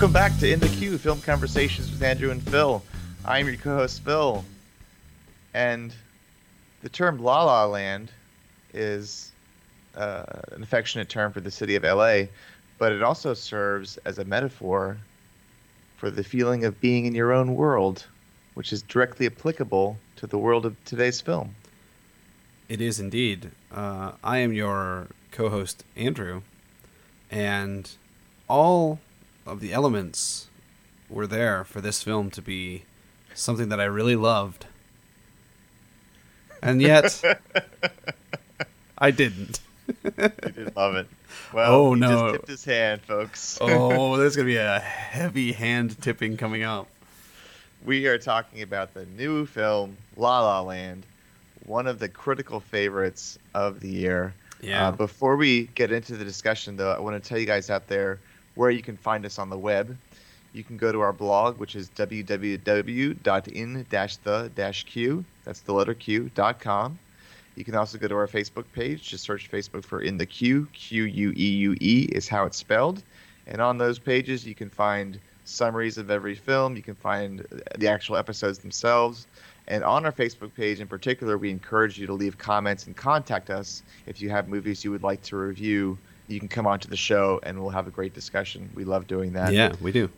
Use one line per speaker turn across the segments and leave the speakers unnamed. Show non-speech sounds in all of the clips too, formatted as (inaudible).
Welcome back to In the Queue Film Conversations with Andrew and Phil. I'm your co-host Phil, and the term La La Land is uh, an affectionate term for the city of LA, but it also serves as a metaphor for the feeling of being in your own world, which is directly applicable to the world of today's film.
It is indeed. Uh, I am your co-host Andrew, and all of the elements were there for this film to be something that I really loved, and yet (laughs) I didn't.
You didn't love it. Well,
Oh,
he
no.
just tipped his hand, folks.
oh, there's gonna be a heavy hand tipping coming up.
we are talking about the new film La La Land, one of the critical favorites of the year.
Yeah.
Uh, before we get into the discussion, though, I want to tell you guys out there where you can find us on the web. You can go to our blog, which is www.in-the-q, that's the letter Q, dot com. You can also go to our Facebook page. Just search Facebook for In the Queue. Q U E U E is how it's spelled. And on those pages, you can find summaries of every film. You can find the actual episodes themselves. And on our Facebook page in particular, we encourage you to leave comments and contact us if you have movies you would like to review. You can come onto the show and we'll have a great discussion. We love doing that.
yeah, we do.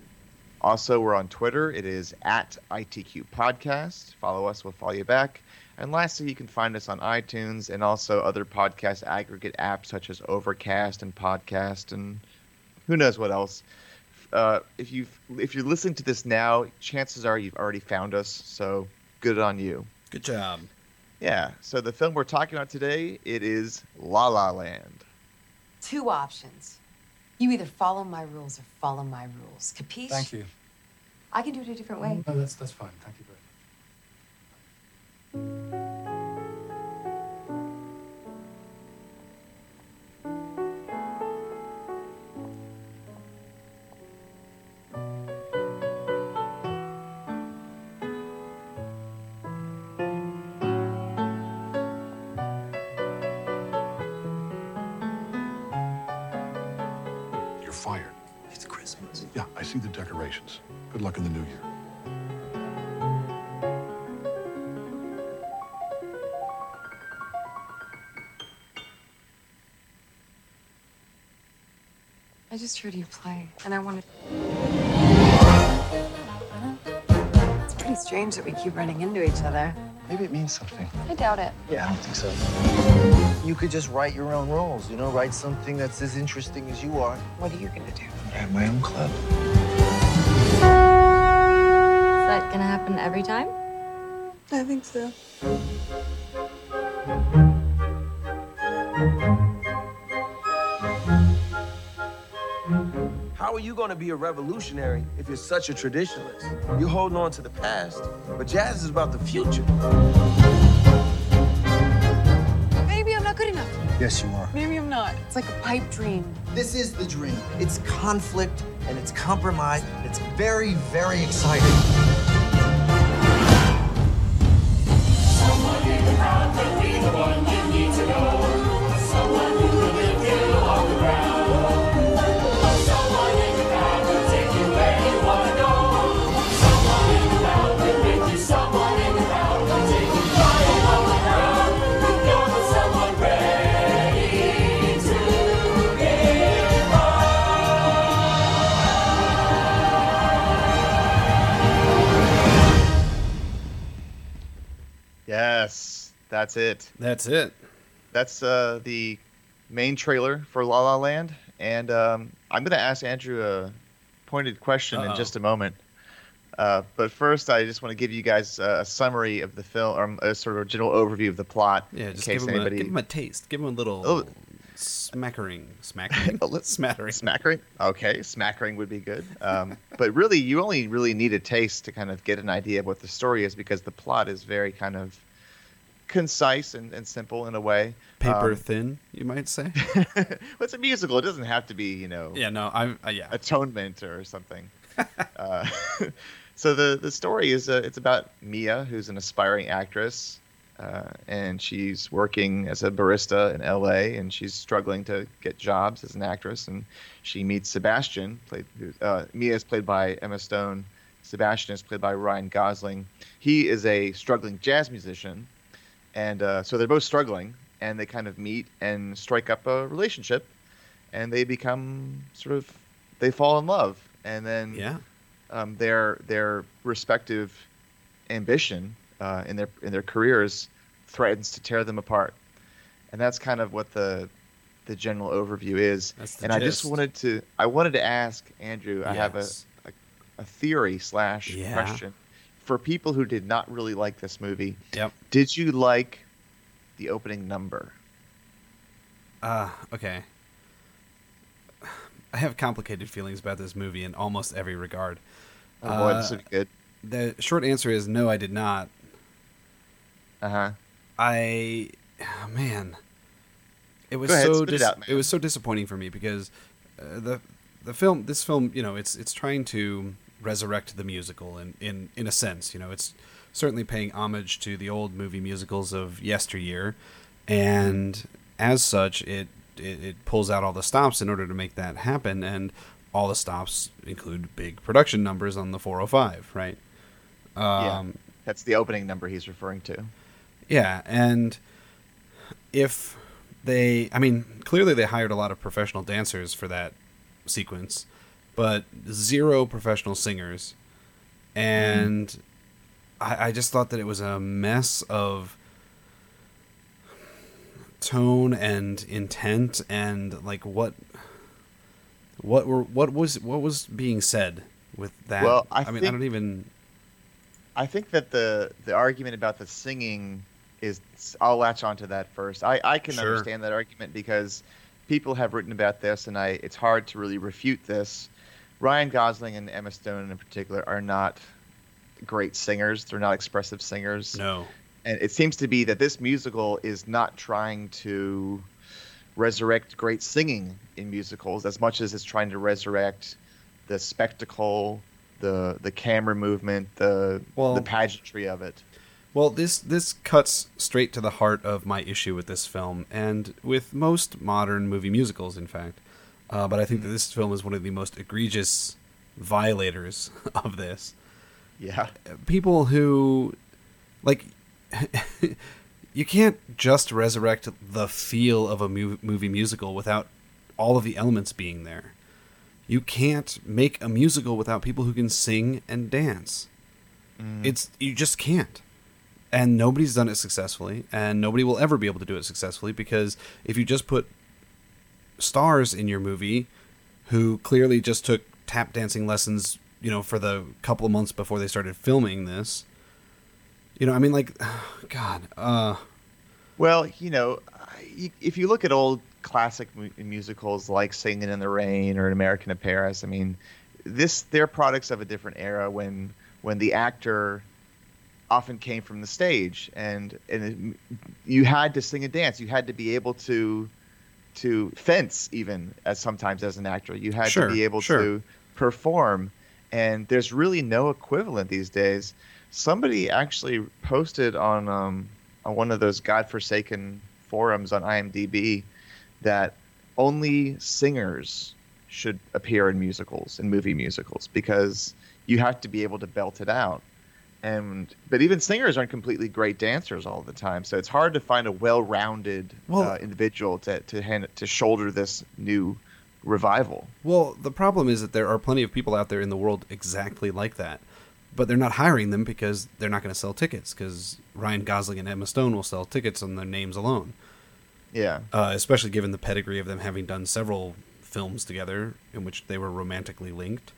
Also, we're on Twitter. It is at ITQ Podcast. Follow us, we'll follow you back. And lastly, you can find us on iTunes and also other podcast aggregate apps such as Overcast and Podcast and who knows what else. Uh, if you if you're listening to this now, chances are you've already found us. So good on you.
Good job.
Yeah. So the film we're talking about today, it is La La Land.
Two options. You either follow my rules or follow my rules. Capiche?
Thank you.
I can do it a different way.
No, that's that's fine. Thank you very much.
I
just heard you play, and I wanted. It's pretty strange that we keep running into each other.
Maybe it means something.
I doubt it.
Yeah, I don't think so. You could just write your own roles, you know, write something that's as interesting as you are.
What are you gonna do?
I have my own club.
Is that gonna happen every time?
I think so.
How are you going to be a revolutionary if you're such a traditionalist? You're holding on to the past, but jazz is about the future.
Maybe I'm not good enough.
Yes, you are.
Maybe I'm not. It's like a pipe dream.
This is the dream. It's conflict and it's compromise. It's very, very exciting.
That's it.
That's it.
that's uh, the main trailer for La La Land, and um, I'm going to ask Andrew a pointed question in
Uh-oh.
just a moment. Uh, but first, I just want to give you guys a, summary of the film, or a sort of general overview of the plot,
Yeah,
in
just
case
give him,
anybody.
a, give him a taste. Give them a little
Oh.
smackering. (laughs) Smackering? Smattering.
Smackering? Okay, smackering would be good. Um, (laughs) but really, you only really need a taste to kind of get an idea of what the story is because the plot is very kind of concise and, and simple in a way.
Paper
Um,
thin, you might say. (laughs)
well, it's a musical. It doesn't have to be, you know,
yeah, no, I, uh, yeah.
atonement or something. (laughs) uh, (laughs) so the the story is uh, it's about Mia, who's an aspiring actress. uh, and she's working as a barista in L.A. and she's struggling to get jobs as an actress. And she meets Sebastian, played uh, Mia is played by Emma Stone. Sebastian is played by Ryan Gosling. He is a struggling jazz musician, and uh, so they're both struggling, and they kind of meet and strike up a relationship, and they become sort of they fall in love, and then
Yeah.
um, their their respective ambition uh, in their in their careers threatens to tear them apart, and that's kind of what the the general overview is. And I just wanted to I wanted to ask Andrew. I have a, a a theory slash
Yeah.
question for people who did not really like this movie.
Yep.
Did you like the opening number?
Uh, okay. I have complicated feelings about this movie in almost every regard.
Oh boy,
Uh,
this would be good.
The short answer is no, I did not.
Uh huh.
I, oh, man, it was
ahead,
so
spit it out,
it was so disappointing for me because uh, the the film this film you know it's it's trying to resurrect the musical in in in a sense you know it's certainly paying homage to the old movie musicals of yesteryear. And as such it it, it pulls out all the stops in order to make that happen. And all the stops include big production numbers on the 405 right?
Yeah,
um,
that's the opening number he's referring to.
yeah, and if they, I mean, clearly they hired a lot of professional dancers for that sequence, but zero professional singers. And I, I just thought that it was a mess of tone and intent and like what what were what was what was being said with that
Well, I
mean i don't even
I think that the the argument about the singing is I'll latch onto that first. I, I can
Sure.
understand that argument because people have written about this and I it's hard to really refute this. Ryan Gosling and Emma Stone in particular are not great singers. They're not expressive singers.
no
And it seems to be that this musical is not trying to resurrect great singing in musicals as much as it's trying to resurrect the spectacle, the the camera movement, the
Well-
the pageantry of it.
Well, this this cuts straight to the heart of my issue with this film, and with most modern movie musicals, in fact. Uh, but I think that this film is one of the most egregious violators (laughs) of this.
Yeah.
People who, like, (laughs) you can't just resurrect the feel of a movie musical without all of the elements being there. You can't make a musical without people who can sing and dance. It's you just can't. And nobody's done it successfully, and nobody will ever be able to do it successfully because if you just put stars in your movie who clearly just took tap dancing lessons, you know, for the couple of months before they started filming this, you know, I mean, like, (sighs) God, uh,
Well, you know, if you look at old classic mu- musicals like Singing in the Rain or An American in Paris, I mean, this they're products of a different era when when the actor often came from the stage and and it, you had to sing and dance. You had to be able to to fence even as sometimes as an actor. You had
Sure,
to be able
sure.
to perform and there's really no equivalent these days. Somebody actually posted on um, on one of those godforsaken forums on IMDb that only singers should appear in musicals and movie musicals because you have to be able to belt it out. And but even singers aren't completely great dancers all the time, so it's hard to find a well-rounded
Well-
uh, individual to to hand to shoulder this new revival.
Well, the problem is that there are plenty of people out there in the world exactly like that, but they're not hiring them because they're not going to sell tickets. Because Ryan Gosling and Emma Stone will sell tickets on their names alone,
Yeah.
uh, especially given the pedigree of them having done several films together in which they were romantically linked.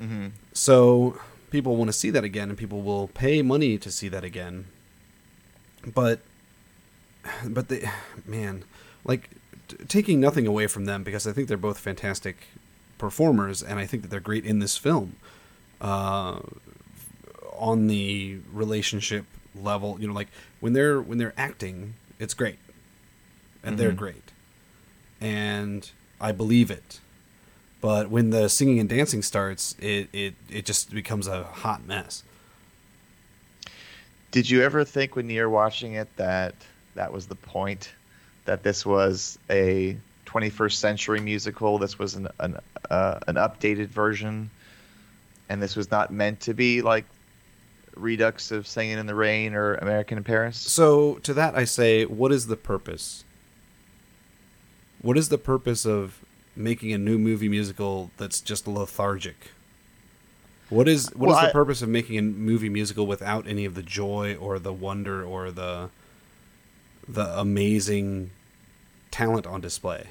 hmm
So people want to see that again, and people will pay money to see that again. But, but they, man, like t- taking nothing away from them because I think they're both fantastic performers, and I think that they're great in this film. Uh, on the relationship level, you know, like when they're when they're acting, it's great, and they're
Mhm.
great, and I believe it. But when the singing and dancing starts, it, it, it just becomes a hot mess.
Did you ever think when you were watching it that that was the point? That this was a 21st century musical? This was an an, uh, an updated version, and this was not meant to be like redux of Singing in the Rain or American in Paris.
So to that I say, what is the purpose? What is the purpose of making a new movie musical that's just lethargic? What is what is
Well,
the
I-
purpose of making a movie musical without any of the joy or the wonder or the the amazing talent on display?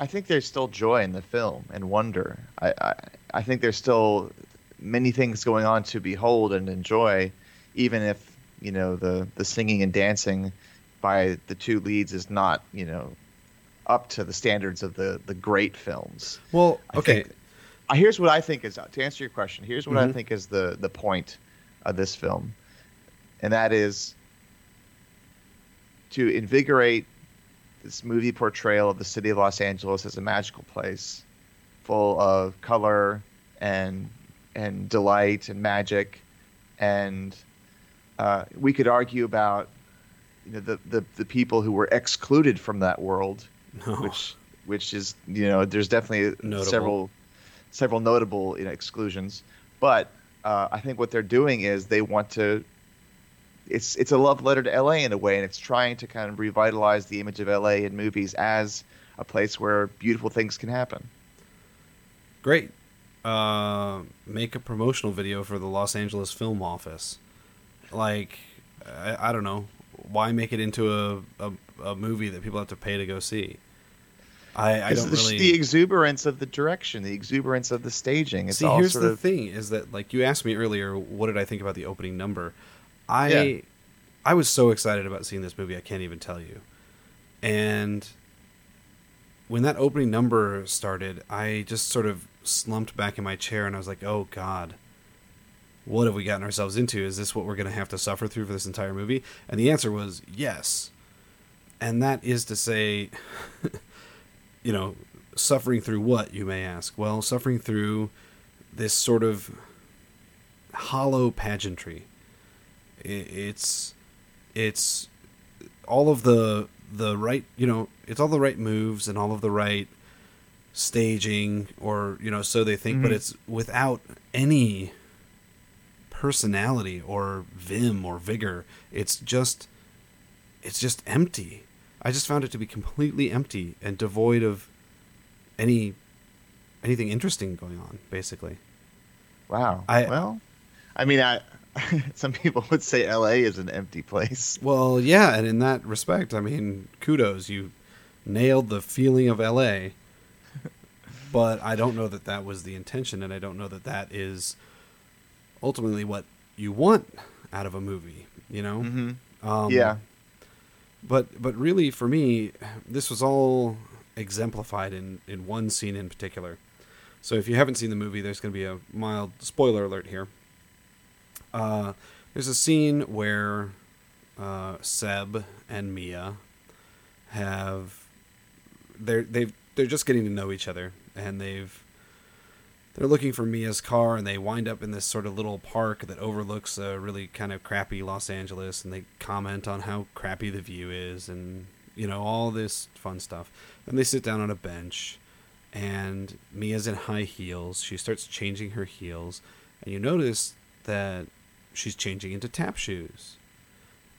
I think there's still joy in the film and wonder. I, I I think there's still many things going on to behold and enjoy, even if you know the the singing and dancing by the two leads is not you know up to the standards of the the great films.
Well,
I
okay.
think- uh, here's what I think is to answer your question. Here's what I
Mhm.
think is the the point of this film, and that is to invigorate this movie portrayal of the city of Los Angeles as a magical place, full of color and and delight and magic, and uh, we could argue about you know the, the the people who were excluded from that world
No.
which which is you know there's definitely
Notable.
several several notable you know, exclusions but uh, I think what they're doing is they want to it's it's a love letter to LA in a way and it's trying to kind of revitalize the image of LA in movies as a place where beautiful things can happen
Great. Uh, make a promotional video for the Los Angeles Film Office. Like, I, I don't know. Why make it into a, a, a movie that people have to pay to go see? I, I don't
the,
really.
the exuberance of the direction the exuberance of the staging it's
See,
all
here's
sort
the
of
thing: is that like you asked me earlier, what did I think about the opening number? I
Yeah.
I was so excited about seeing this movie, I can't even tell you. And when that opening number started, I just sort of slumped back in my chair and I was like, "Oh God, what have we gotten ourselves into? Is this what we're going to have to suffer through for this entire movie?" And the answer was yes. And that is to say, (laughs) you know, suffering through what, you may ask? Well, suffering through this sort of hollow pageantry. It's it's all of the the right, you know, it's all the right moves and all of the right staging or, you know, so they think, but
Mhm.
it's without any personality or vim or vigor. It's just it's just empty. I just found it to be completely empty and devoid of any anything interesting going on basically.
wow
I-
well I mean I (laughs) some people would say LA is an empty place
Well, yeah, and in that respect, I mean, kudos, you nailed the feeling of LA. (laughs) but I don't know that that was the intention and I don't know that that is ultimately what you want out of a movie, you know?
hmm
Um,
yeah
But but really, for me, this was all exemplified in in one scene in particular. So if you haven't seen the movie, there's going to be a mild spoiler alert here. Uh, there's a scene where uh, Seb and Mia have they're they've they're just getting to know each other, and they've they're looking for Mia's car, and they wind up in this sort of little park that overlooks a really kind of crappy Los Angeles, and they comment on how crappy the view is, and you know all this fun stuff. And they sit down on a bench, and Mia's in high heels. She starts changing her heels, and you notice that she's changing into tap shoes.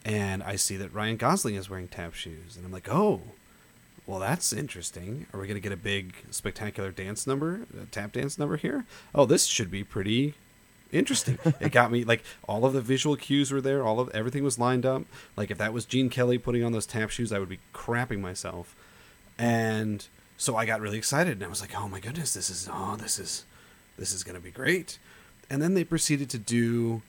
And I see that Ryan Gosling is wearing tap shoes, and I'm like, oh, well, that's interesting. Are we going to get a big, spectacular dance number, a tap dance number here? Oh, this should be pretty interesting. (laughs) it got me like all of the visual cues were there. All of everything was lined up. Like if that was Gene Kelly putting on those tap shoes, I would be crapping myself. And so I got really excited, and I was like, oh my goodness, this is oh this is this is going to be great. And then they proceeded to do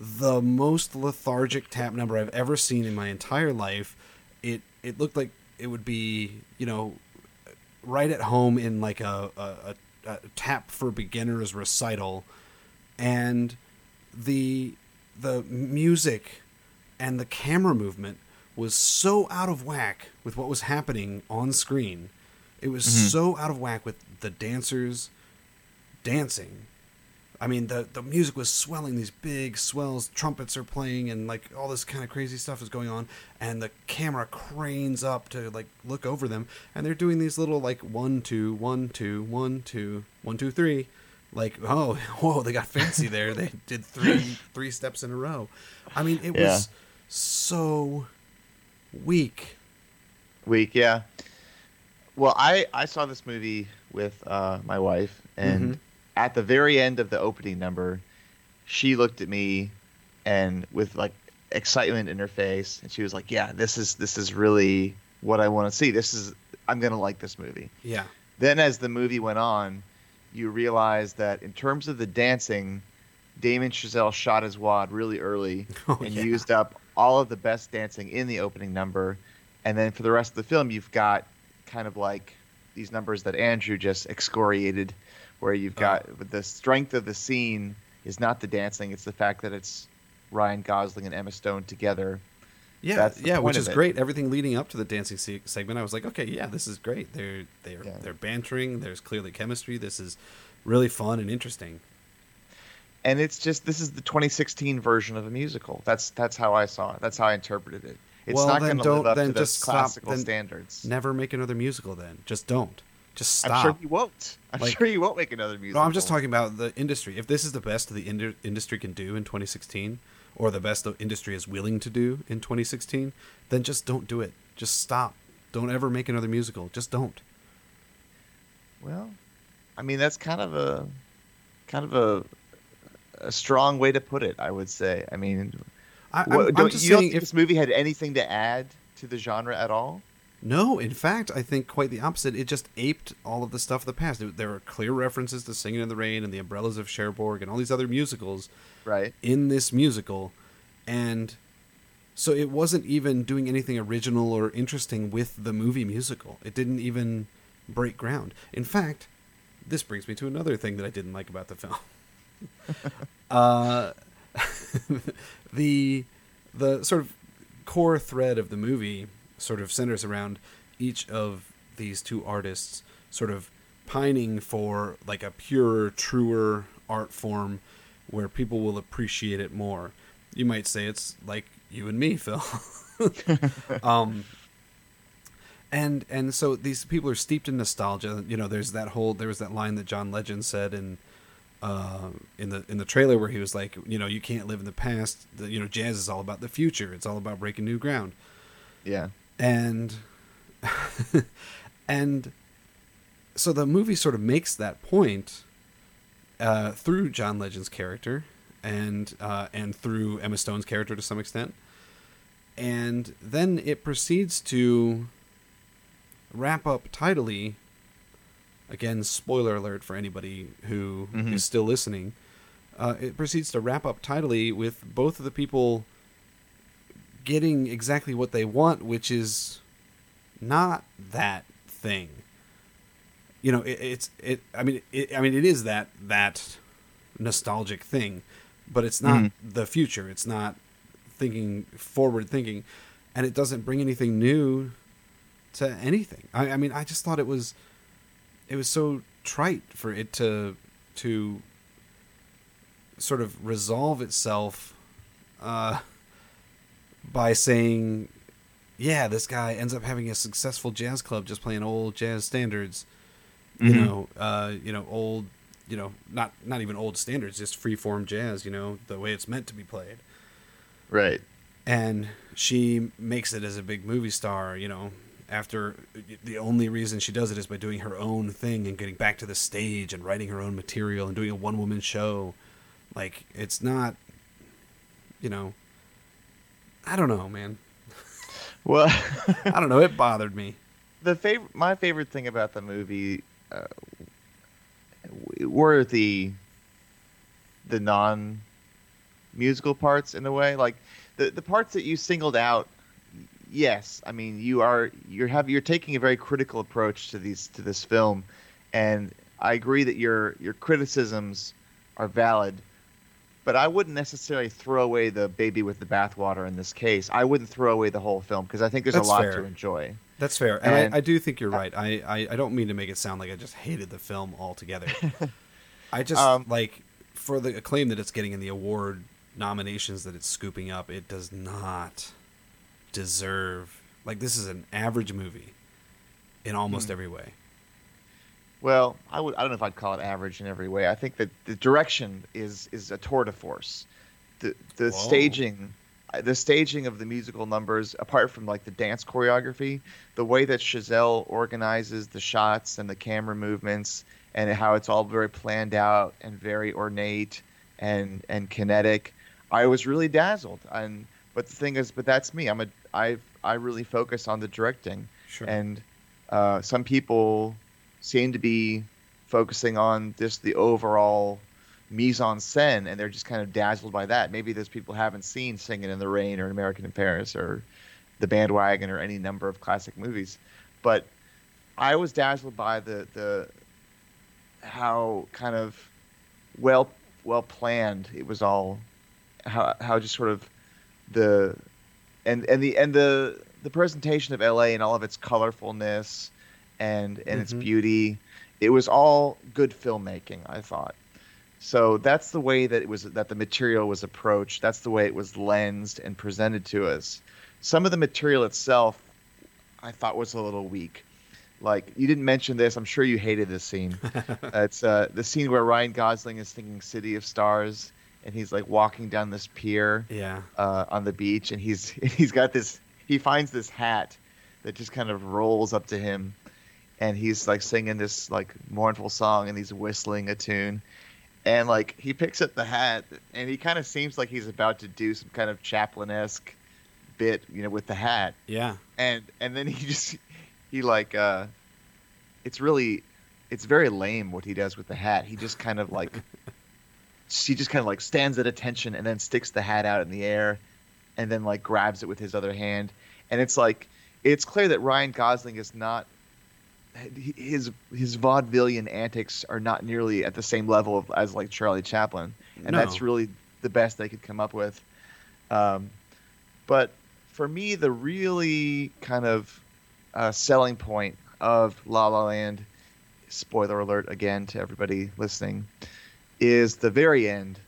the most lethargic tap number I've ever seen in my entire life. It it looked like it would be you know right at home in like a, a, a, tap for beginners recital, and the the music and the camera movement was so out of whack with what was happening on screen. It was mm-hmm. so out of whack with the dancers dancing I mean, the the music was swelling. These big swells, trumpets are playing, and like all this kind of crazy stuff is going on. And the camera cranes up to like look over them, and they're doing these little like one two one two one two one two three, like oh (laughs) whoa they got fancy there. they did three (laughs) three steps in a row. I mean, it
Yeah.
was so weak.
Weak, yeah. Well, I I saw this movie with uh, my wife, and
Mhm.
At the very end of the opening number, she looked at me, and with like excitement in her face, and she was like, "Yeah, this is this is really what I want to see. This is I'm gonna like this movie."
Yeah.
Then, as the movie went on, you realize that in terms of the dancing, Damien Chazelle shot his wad really early (laughs)
Oh,
and
yeah.
used up all of the best dancing in the opening number. And then for the rest of the film, you've got kind of like these numbers that Andrew just excoriated, where you've
Uh.
got the strength of the scene is not the dancing, it's the fact that it's Ryan Gosling and Emma Stone together.
Yeah, yeah, which is great. Everything leading up to the dancing se- segment, I was like, okay, yeah, this is great. They're they're
Yeah.
they're bantering. There's clearly chemistry. This is really fun and interesting.
and it's just this is the 2016 version of a musical. That's that's how I saw it. That's how I interpreted it. It's
Well,
not going to live up to
just
those classical
Then
standards.
Never make another musical. Then just don't. Just stop.
I'm sure he won't. I'm
Like-
sure he won't make another musical.
No, I'm just talking about the industry. If this is the best the indu- industry can do in 2016, or the best the industry is willing to do in 2016, then just don't do it. Just stop. Don't ever make another musical. Just don't.
Well, I mean that's kind of a kind of a a strong way to put it. I would say. I mean,
I, I'm just saying if
this movie had anything to add to the genre at all?
No, in fact, I think quite the opposite. It just aped all of the stuff of the past. There- were clear references to Singing in the Rain and The Umbrellas of Cherbourg and all these other musicals
Right.
in this musical. And so it wasn't even doing anything original or interesting with the movie musical. It didn't even break ground. In fact, this brings me to another thing that I didn't like about the film. (laughs) uh, (laughs) the the sort of core thread of the movie sort of centers around each of these two artists sort of pining for like a purer, truer art form where people will appreciate it more. You might say it's like you and me, (laughs) Phil. um, and and so these people are steeped in nostalgia. You know, there's that whole there was that line that John Legend said in uh, in the in the trailer where he was like, you know, you can't live in the past. The, you know, jazz is all about the future. It's all about breaking new ground.
Yeah.
And (laughs) and so the movie sort of makes that point uh, through John Legend's character and uh, and through Emma Stone's character to some extent, and then it proceeds to wrap up tidily. Again, spoiler alert for anybody who is
Mhm.
still listening. Uh, it proceeds to wrap up tidily with both of the people getting exactly what they want, which is not that thing. You know, it, it's it. I mean, it, I mean, it is that that nostalgic thing, but it's not
Mhm.
the future. It's not thinking forward thinking, and it doesn't bring anything new to anything. I, I mean, I just thought it was it was so trite for it to to sort of resolve itself uh, by saying, "Yeah, this guy ends up having a successful jazz club just playing old jazz standards." You
Mhm.
know, uh, you know, old, you know, not not even old standards, just free form jazz. You know, the way it's meant to be played
Right.
and she makes it as a big movie star you know after the only reason she does it is by doing her own thing and getting back to the stage and writing her own material and doing a one woman show like it's not you know i don't know man
Well,
i don't know it bothered me (laughs)
the favorite, my favorite thing about the movie uh, were the the non musical parts in a way, like the the parts that you singled out. Yes, I mean you are you're have you're taking a very critical approach to these to this film, and I agree that your your criticisms are valid. But I wouldn't necessarily throw away the baby with the bathwater in this case. I wouldn't throw away the whole film because I think there's
That's
a lot
fair.
to enjoy.
that's fair and,
And-
I, I do think you're right I, I i don't mean to make it sound like i just hated the film altogether (laughs) i just
Um,
like for the acclaim that it's getting in the award nominations that it's scooping up, it does not deserve. Like this is an average movie in almost
Hmm.
every way.
Well, I would I don't know if I'd call it average in every way. I think that the direction is is a tour de force. The the
Whoa.
staging uh, the staging of the musical numbers apart from like the dance choreography, the way that Chazelle organizes the shots and the camera movements and how it's all very planned out and very ornate and and kinetic, I was really dazzled. And but the thing is, but that's me. I'm a I I really focus on the directing
Sure.
and uh, some people seem to be focusing on just the overall mise en scène, and they're just kind of dazzled by that. Maybe those people haven't seen Singing in the Rain or American in Paris or The Bandwagon or any number of classic movies, but I was dazzled by the the how kind of well well planned it was all, how how just sort of the and and the and the the presentation of LA and all of its colorfulness and and its
Mhm.
beauty, it was all good filmmaking. I thought. So that's the way that it was that the material was approached. That's the way it was lensed and presented to us. Some of the material itself, I thought was a little weak. Like you didn't mention this, I'm sure you hated this scene. (laughs) it's uh, the scene where Ryan Gosling is thinking "City of Stars" and he's like walking down this pier
yeah.
uh, on the beach, and he's (laughs) he's got this. He finds this hat that just kind of rolls up to him, and he's like singing this like mournful song, and he's whistling a tune, and like he picks up the hat, and he kind of seems like he's about to do some kind of Chaplin esque bit, you know, with the hat,
Yeah.
and and then he (laughs) just he like uh, it's really it's very lame what he does with the hat. He just kind of like (laughs) he just kind of like stands at attention and then sticks the hat out in the air and then like grabs it with his other hand and it's like it's clear that Ryan Gosling is not his his vaudevillian antics are not nearly at the same level of, as like Charlie Chaplin and
No.
that's really the best they could come up with um, but for me the really kind of uh, selling point of La La Land spoiler alert again to everybody listening is the very end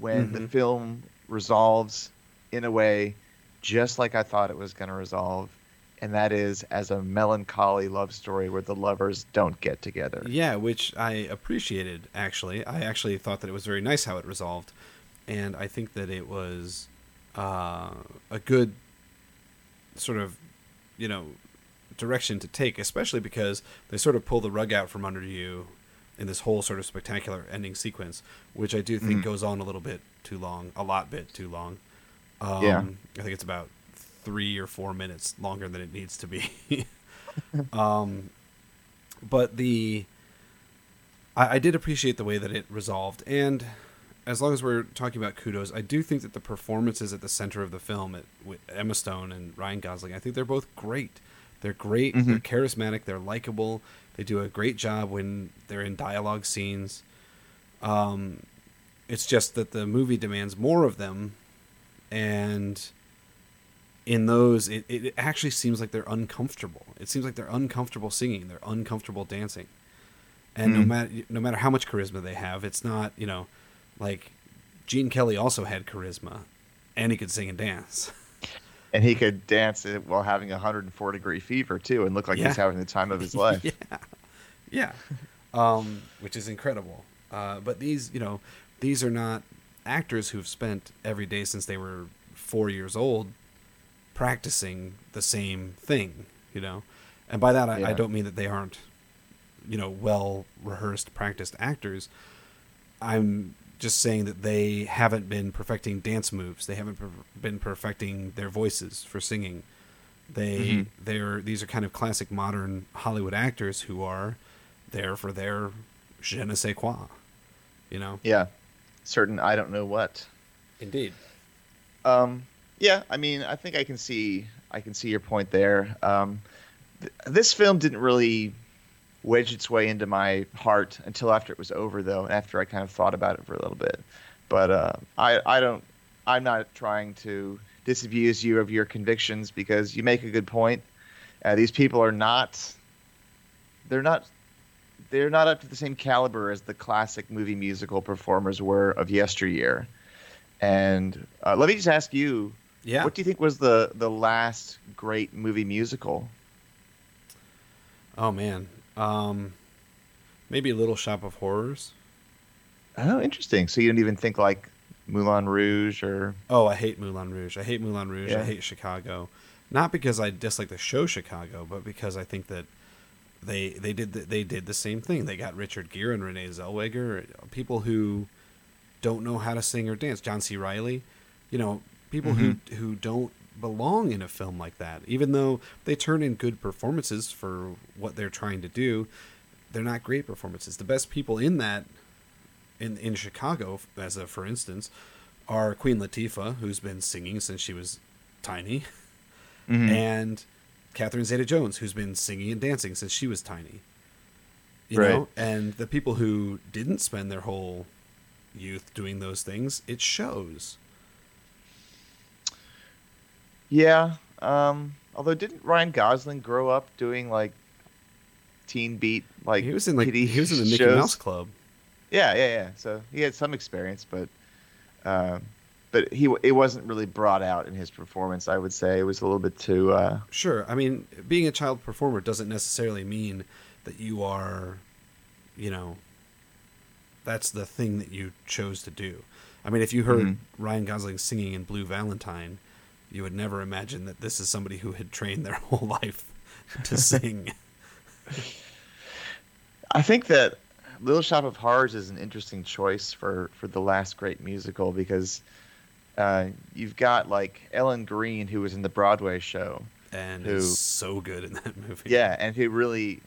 when the
Mhm.
film resolves in a way just like I thought it was going to resolve, and that is as a melancholy love story where the lovers don't get together.
Yeah, which I appreciated actually. I actually thought that it was very nice how it resolved, and I think that it was uh, a good sort of, you know, direction to take, especially because they sort of pull the rug out from under you in this whole sort of spectacular ending sequence, which I do think
Mhm.
goes on a little bit too long, a lot bit too long. Um,
Yeah.
I think it's about three or four minutes longer than it needs to be. (laughs) (laughs) um, but the I, I did appreciate the way that it resolved, and as long as we're talking about kudos, I do think that the performances at the center of the film, at, with Emma Stone and Ryan Gosling, I think they're both great. They're great.
Mhm.
They're charismatic. They're likable. They do a great job when they're in dialogue scenes. Um, it's just that the movie demands more of them, and in those, it, it actually seems like they're uncomfortable. It seems like they're uncomfortable singing. They're uncomfortable dancing, and no
Mm.
matter no matter how much charisma they have, it's not you know, like Gene Kelly also had charisma, and he could sing and dance. (laughs)
And he could dance it while having a 104 degree fever too, and look like
Yeah.
he's having the time of his (laughs) life.
yeah, yeah, um, which is incredible. Uh, but these, you know, these are not actors who've spent every day since they were four years old practicing the same thing, you know. And by that, I, I don't mean that they aren't, you know, well rehearsed, practiced actors. I'm just saying that they haven't been perfecting dance moves. They haven't per- been perfecting their voices for singing. They
Mhm.
they're these are kind of classic modern Hollywood actors who are there for their je ne sais quoi, you know.
Yeah, certain I don't know what.
Indeed.
Um, yeah, I mean, I think I can see I can see your point there. Um, th- this film didn't really wedge its way into my heart until after it was over, though, and after I kind of thought about it for a little bit. But uh, I I don't I'm not trying to disabuse you of your convictions because you make a good point. Uh, these people are not they're not they're not up to the same caliber as the classic movie musical performers were of yesteryear. And uh, let me just ask you,
Yeah.
what do you think was the the last great movie musical?
Oh man. Um, maybe Little Shop of Horrors.
Oh, interesting. So you don't even think like Moulin Rouge or
Oh, I hate Moulin Rouge. I hate Moulin Rouge. I hate Chicago. Not because I dislike the show Chicago, but because I think that they they did the, they did the same thing. They got Richard Gere and Renee Zellweger, people who don't know how to sing or dance. John C. Reilly, you know, people who mm-hmm. who don't belong in a film like that. Even though they turn in good performances for what they're trying to do, they're not great performances. The best people in that in in Chicago, as a for instance, are Queen Latifah, who's been singing since she was tiny, mm-hmm. and Catherine Zeta-Jones, who's been singing and dancing since she was tiny. You
Right.
know, and the people who didn't spend their whole youth doing those things, it shows.
Yeah. Um, although didn't Ryan Gosling grow up doing like teen beat like
he was in like he was in the Mickey
shows?
Mouse Club.
Yeah, yeah, yeah. So he had some experience, but um, but he it wasn't really brought out in his performance. I would say it was a little bit too. Uh,
Sure. I mean, being a child performer doesn't necessarily mean that you are, you know, that's the thing that you chose to do. I mean, if you heard
Mhm.
Ryan Gosling singing in Blue Valentine, you would never imagine that this is somebody who had trained their (laughs) whole life to sing. (laughs)
I think that Little Shop of Horrors is an interesting choice for for the last great musical because uh, you've got like Ellen Greene who was in the Broadway show.
and
Who-
is so good in that (laughs) movie.
Yeah, and who really,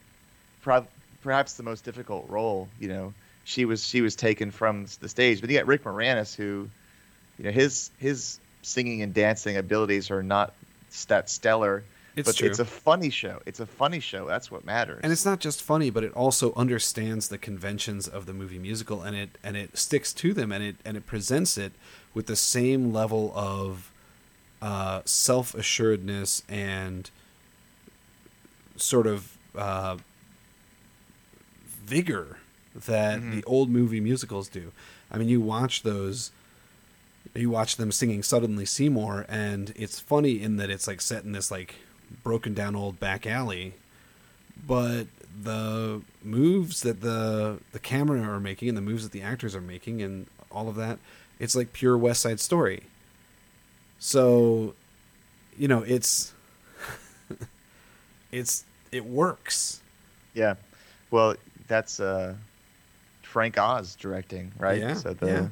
prob- perhaps the most difficult role. You know, she was she was taken from the stage. But you got Rick Moranis, who, you know, his his singing and dancing abilities are not that stellar.
It's
but
true.
it's a funny show. It's a funny show. That's what matters.
and it's not just funny but it also understands the conventions of the movie musical and it and it sticks to them and it and it presents it with the same level of uh, self-assuredness and sort of uh, vigor that the old movie musicals do i mean you watch those you watch them singing suddenly seymour and it's funny in that it's like set in this like broken down old back alley but the moves that the the camera are making and the moves that the actors are making and all of that it's like pure west side story so you know it's (laughs) it's it works
yeah. Well, that's uh, Frank Oz directing, right?
Yeah,
So the
yeah.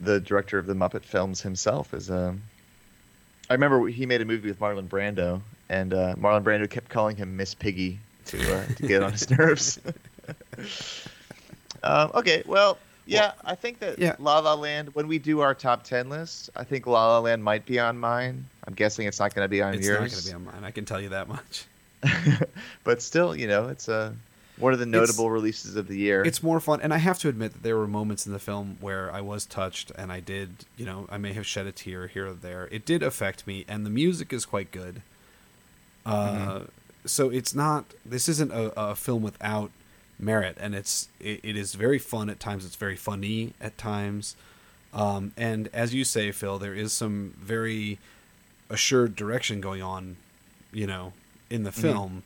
The director of the Muppet films himself is um. I remember he made a movie with Marlon Brando, and uh, Marlon Brando kept calling him Miss Piggy to uh, to get on his (laughs) nerves. (laughs) um, okay, well, yeah, I think that
yeah.
La La Land. When we do our top ten list, I think La La Land might be on mine. I'm guessing it's not going to be on
it's
yours.
It's not going to be on mine i can tell you that much (laughs)
but still, you know, it's a one of the notable releases of the year.
it's more fun and i have to admit that there were moments in the film where i was touched and i did you know i may have shed a tear here or there. It did affect me and the music is quite good. Uh, so it's not this isn't a, a film without merit and it's it, it is very fun at times. It's very funny at times. Um, and as you say phil there is some very assured direction going on you know in the film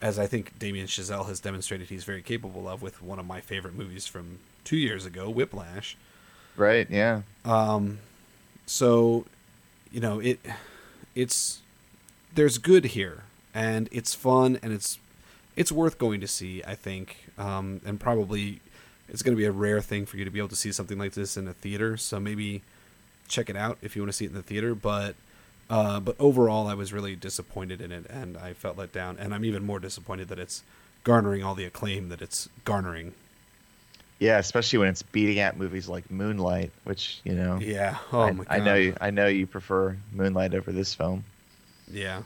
as I think Damien Chazelle has demonstrated he's very capable of with one of my favorite movies from two years ago, Whiplash.
right, yeah.
Um, so, you know, it it's there's good here, and it's fun, and it's it's worth going to see. I think, um, and probably it's going to be a rare thing for you to be able to see something like this in a theater. So maybe check it out if you want to see it in the theater. But uh, but overall, I was really disappointed in it, and I felt let down. And I'm even more disappointed that it's garnering all the acclaim that it's garnering.
Yeah, especially when it's beating out movies like Moonlight, which, you know,
Yeah. Oh
I,
my god.
I know you I know you prefer Moonlight over this film.
Yeah.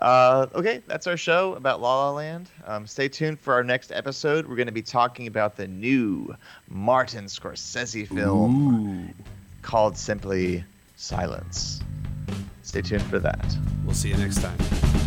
Uh, okay, that's our show about La La Land. Um, stay tuned for our next episode. We're going to be talking about the new Martin Scorsese film called simply Silence. Stay tuned for that.
We'll see you next time.